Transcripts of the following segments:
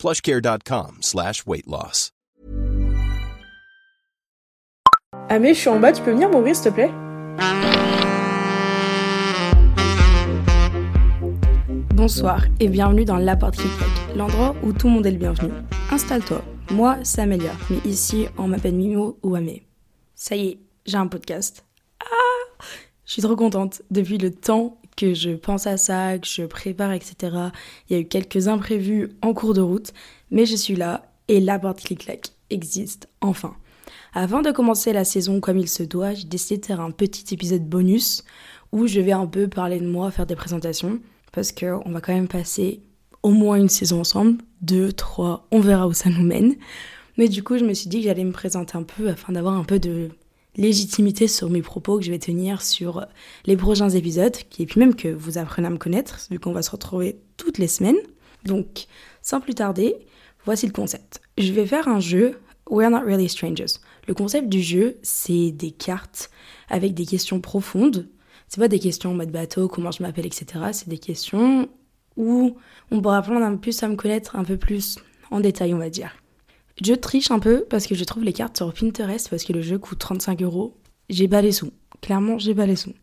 plushcare.com slash weight loss. Ah mais je suis en bas, tu peux venir m'ouvrir s'il te plaît? Bonsoir et bienvenue dans La Porte qui l'endroit où tout le monde est le bienvenu. Installe-toi, moi c'est Amélia, mais ici on m'appelle Mimo ou Amé. Ça y est, j'ai un podcast. Ah Je suis trop contente. Depuis le temps que je pense à ça, que je prépare, etc., il y a eu quelques imprévus en cours de route, mais je suis là et La Porte clic-clac existe enfin. Avant de commencer la saison comme il se doit, j'ai décidé de faire un petit épisode bonus où je vais un peu parler de moi, faire des présentations, parce qu'on va quand même passer au moins une saison ensemble, deux, trois, on verra où ça nous mène. Mais du coup, je me suis dit que j'allais me présenter un peu afin d'avoir un peu de légitimité sur mes propos que je vais tenir sur les prochains épisodes, et puis même que vous apprenez à me connaître, vu qu'on va se retrouver toutes les semaines. Donc, sans plus tarder, voici le concept. Je vais faire un jeu We're Not Really Strangers. Le concept du jeu, c'est des cartes avec des questions profondes. C'est pas des questions en mode bateau, comment je m'appelle, etc. C'est des questions où on pourra apprendre un peu plus à me connaître un peu plus en détail, on va dire. Je triche un peu parce que je trouve les cartes sur Pinterest parce que le jeu coûte 35 euros. J'ai pas les sous. Clairement, j'ai pas les sous.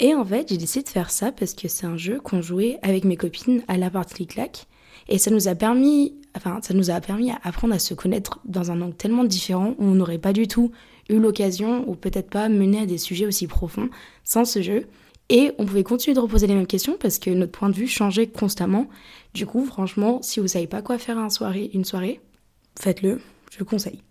Et en fait, j'ai décidé de faire ça parce que c'est un jeu qu'on jouait avec mes copines à la partie clac et ça nous a permis, enfin, ça nous a permis d'apprendre à se connaître dans un angle tellement différent où on n'aurait pas du tout eu l'occasion, ou peut-être pas mené à des sujets aussi profonds sans ce jeu. Et on pouvait continuer de reposer les mêmes questions parce que notre point de vue changeait constamment. Du coup, franchement, si vous savez pas quoi faire une soirée, une soirée faites-le, je le conseille.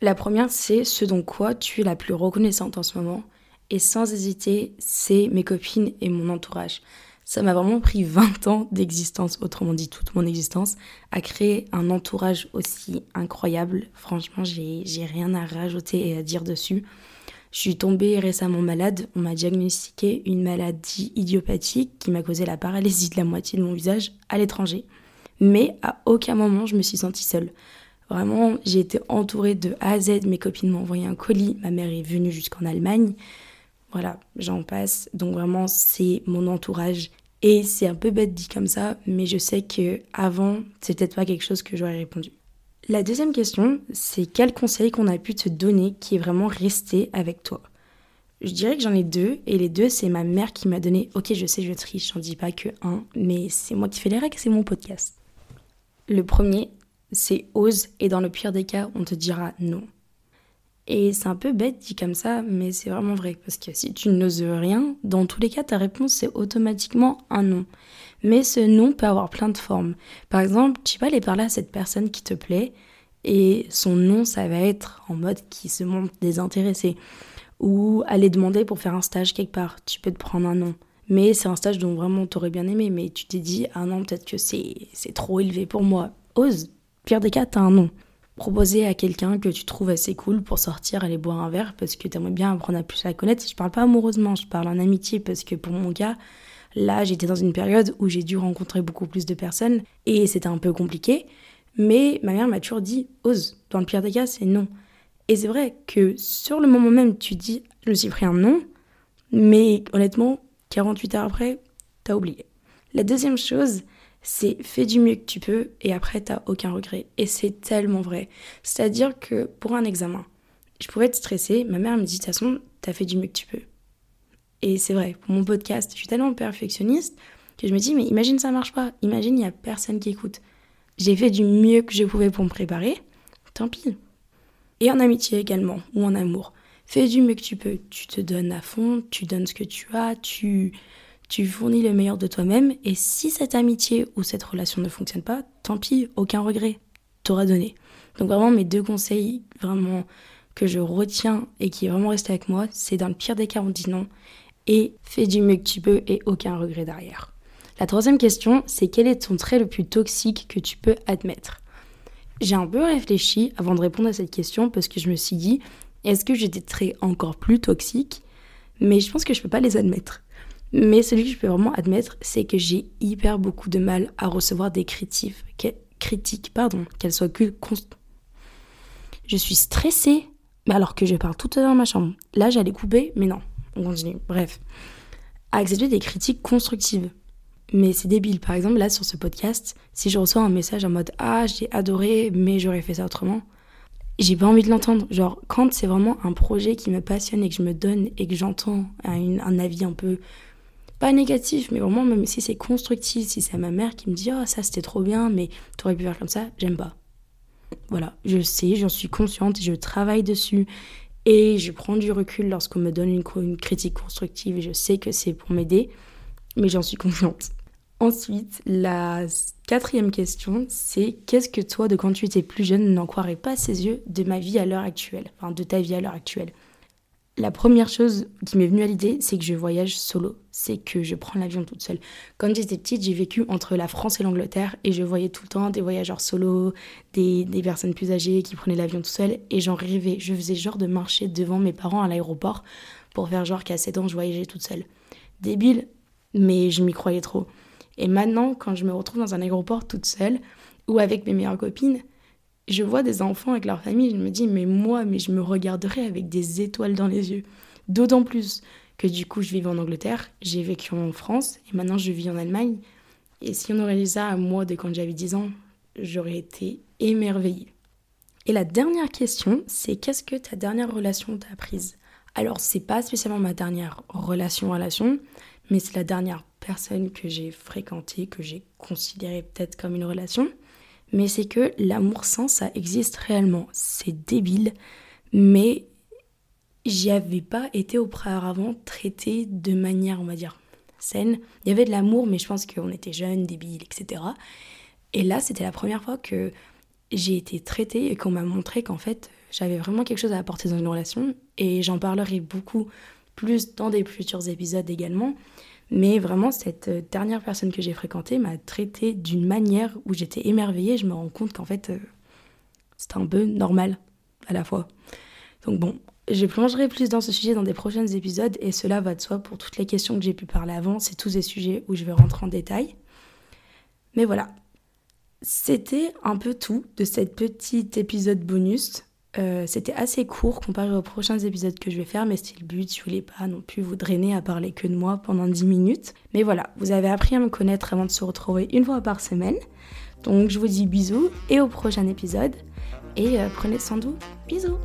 La première, c'est ce dont quoi tu es la plus reconnaissante en ce moment. Et sans hésiter, c'est mes copines et mon entourage. Ça m'a vraiment pris 20 ans d'existence, autrement dit toute mon existence, à créer un entourage aussi incroyable. Franchement, j'ai rien à rajouter et à dire dessus. Je suis tombée récemment malade. On m'a diagnostiqué une maladie idiopathique qui m'a causé la paralysie de la moitié de mon visage à l'étranger. Mais à aucun moment je me suis sentie seule. Vraiment, j'ai été entourée de A à Z. Mes copines m'ont envoyé un colis. Ma mère est venue jusqu'en Allemagne. Voilà, j'en passe. Donc vraiment, c'est mon entourage. Et c'est un peu bête dit comme ça, mais je sais que avant, c'est peut-être pas quelque chose que j'aurais répondu. La deuxième question, c'est quel conseil qu'on a pu te donner qui est vraiment resté avec toi? Je dirais que j'en ai deux, et les deux, c'est ma mère qui m'a donné. Ok, je sais, je triche, j'en dis pas que un, mais c'est moi qui fais les règles, c'est mon podcast. Le premier, c'est ose, et dans le pire des cas, on te dira non. Et c'est un peu bête dit comme ça, mais c'est vraiment vrai. Parce que si tu n'oses rien, dans tous les cas, ta réponse c'est automatiquement un non. Mais ce non peut avoir plein de formes. Par exemple, tu vas aller parler à cette personne qui te plaît, et son non, ça va être en mode qui se montre désintéressé. Ou aller demander pour faire un stage quelque part. Tu peux te prendre un non. Mais c'est un stage dont vraiment t'aurais bien aimé, mais tu t'es dit, ah non, peut-être que c'est trop élevé pour moi. Ose. Pire des cas, t'as un non proposer à quelqu'un que tu trouves assez cool pour sortir, aller boire un verre parce que tu aimerais bien apprendre à plus la connaître. Je parle pas amoureusement, je parle en amitié parce que pour mon cas, là j'étais dans une période où j'ai dû rencontrer beaucoup plus de personnes et c'était un peu compliqué. Mais ma mère m'a toujours dit ose. Dans le pire des cas, c'est non. Et c'est vrai que sur le moment même, tu dis je me suis pris un non, mais honnêtement, 48 heures après, t'as oublié. La deuxième chose, c'est fais du mieux que tu peux et après t'as aucun regret. Et c'est tellement vrai. C'est-à-dire que pour un examen, je pouvais être stressée, ma mère me dit de toute façon, t'as fait du mieux que tu peux. Et c'est vrai, pour mon podcast, je suis tellement perfectionniste que je me dis, mais imagine ça marche pas, imagine il y a personne qui écoute. J'ai fait du mieux que je pouvais pour me préparer, tant pis. Et en amitié également, ou en amour. Fais du mieux que tu peux, tu te donnes à fond, tu donnes ce que tu as, tu, tu fournis le meilleur de toi-même et si cette amitié ou cette relation ne fonctionne pas, tant pis, aucun regret, t'auras donné. Donc vraiment mes deux conseils vraiment que je retiens et qui est vraiment resté avec moi, c'est dans le pire des cas on dit non et fais du mieux que tu peux et aucun regret derrière. La troisième question, c'est quel est ton trait le plus toxique que tu peux admettre? J'ai un peu réfléchi avant de répondre à cette question parce que je me suis dit, est-ce que j'étais très encore plus toxique Mais je pense que je peux pas les admettre. Mais celui que je peux vraiment admettre, c'est que j'ai hyper beaucoup de mal à recevoir des critiques, pardon, qu'elles soient que Je suis stressée, mais alors que je parle toute seule dans ma chambre. Là, j'allais couper, mais non, on continue. Bref, à accepter des critiques constructives. Mais c'est débile. Par exemple, là, sur ce podcast, si je reçois un message en mode Ah, j'ai adoré, mais j'aurais fait ça autrement, j'ai pas envie de l'entendre. Genre, quand c'est vraiment un projet qui me passionne et que je me donne et que j'entends un, avis un peu, pas négatif, mais vraiment, même si c'est constructif, si c'est ma mère qui me dit Oh, ça c'était trop bien, mais t'aurais pu faire comme ça, j'aime pas. Voilà, je sais, j'en suis consciente, je travaille dessus. Et je prends du recul lorsqu'on me donne une, critique constructive et je sais que c'est pour m'aider, mais j'en suis confiante. Ensuite, la quatrième question, c'est qu'est-ce que toi, de quand tu étais plus jeune, n'en croirais pas ses yeux de ma vie à l'heure actuelle, enfin de ta vie à l'heure actuelle? La première chose qui m'est venue à l'idée, c'est que je voyage solo, c'est que je prends l'avion toute seule. Quand j'étais petite, j'ai vécu entre la France et l'Angleterre et je voyais tout le temps des voyageurs solo, des, personnes plus âgées qui prenaient l'avion tout seul et j'en rêvais. Je faisais genre de marcher devant mes parents à l'aéroport pour faire genre qu'à 7 ans, je voyageais toute seule. Débile, mais je m'y croyais trop. Et maintenant, quand je me retrouve dans un aéroport toute seule ou avec mes meilleures copines, je vois des enfants avec leur famille, je me dis, mais moi, mais je me regarderais avec des étoiles dans les yeux. D'autant plus que du coup, je vivais en Angleterre, j'ai vécu en France et maintenant je vis en Allemagne. Et si on aurait dit ça à moi de quand j'avais 10 ans, j'aurais été émerveillée. Et la dernière question, c'est qu'est-ce que ta dernière relation t'a apprise? Alors, c'est pas spécialement ma dernière relation-relation, mais c'est la dernière personne que j'ai fréquentée, que j'ai considérée peut-être comme une relation. Mais c'est que l'amour sans, ça existe réellement. C'est débile, mais j'y avais pas été auparavant traité de manière, on va dire, saine. Il y avait de l'amour, mais je pense qu'on était jeunes, débiles, etc. Et là, c'était la première fois que j'ai été traitée et qu'on m'a montré qu'en fait, j'avais vraiment quelque chose à apporter dans une relation. Et j'en parlerai beaucoup plus dans des futurs épisodes également. Mais vraiment, cette euh, dernière personne que j'ai fréquentée m'a traité d'une manière où j'étais émerveillée. Je me rends compte qu'en fait, euh, c'était un peu normal à la fois. Donc bon, je plongerai plus dans ce sujet dans des prochains épisodes et cela va de soi pour toutes les questions que j'ai pu parler avant. C'est tous des sujets où je vais rentrer en détail. Mais voilà, c'était un peu tout de cet petit épisode bonus. Euh, c'était assez court comparé aux prochains épisodes que je vais faire, mais c'était le but. Je voulais pas non plus vous drainer à parler que de moi pendant 10 minutes. Mais voilà, vous avez appris à me connaître avant de se retrouver une fois par semaine. Donc je vous dis bisous et au prochain épisode. Et euh, prenez soin de vous. Bisous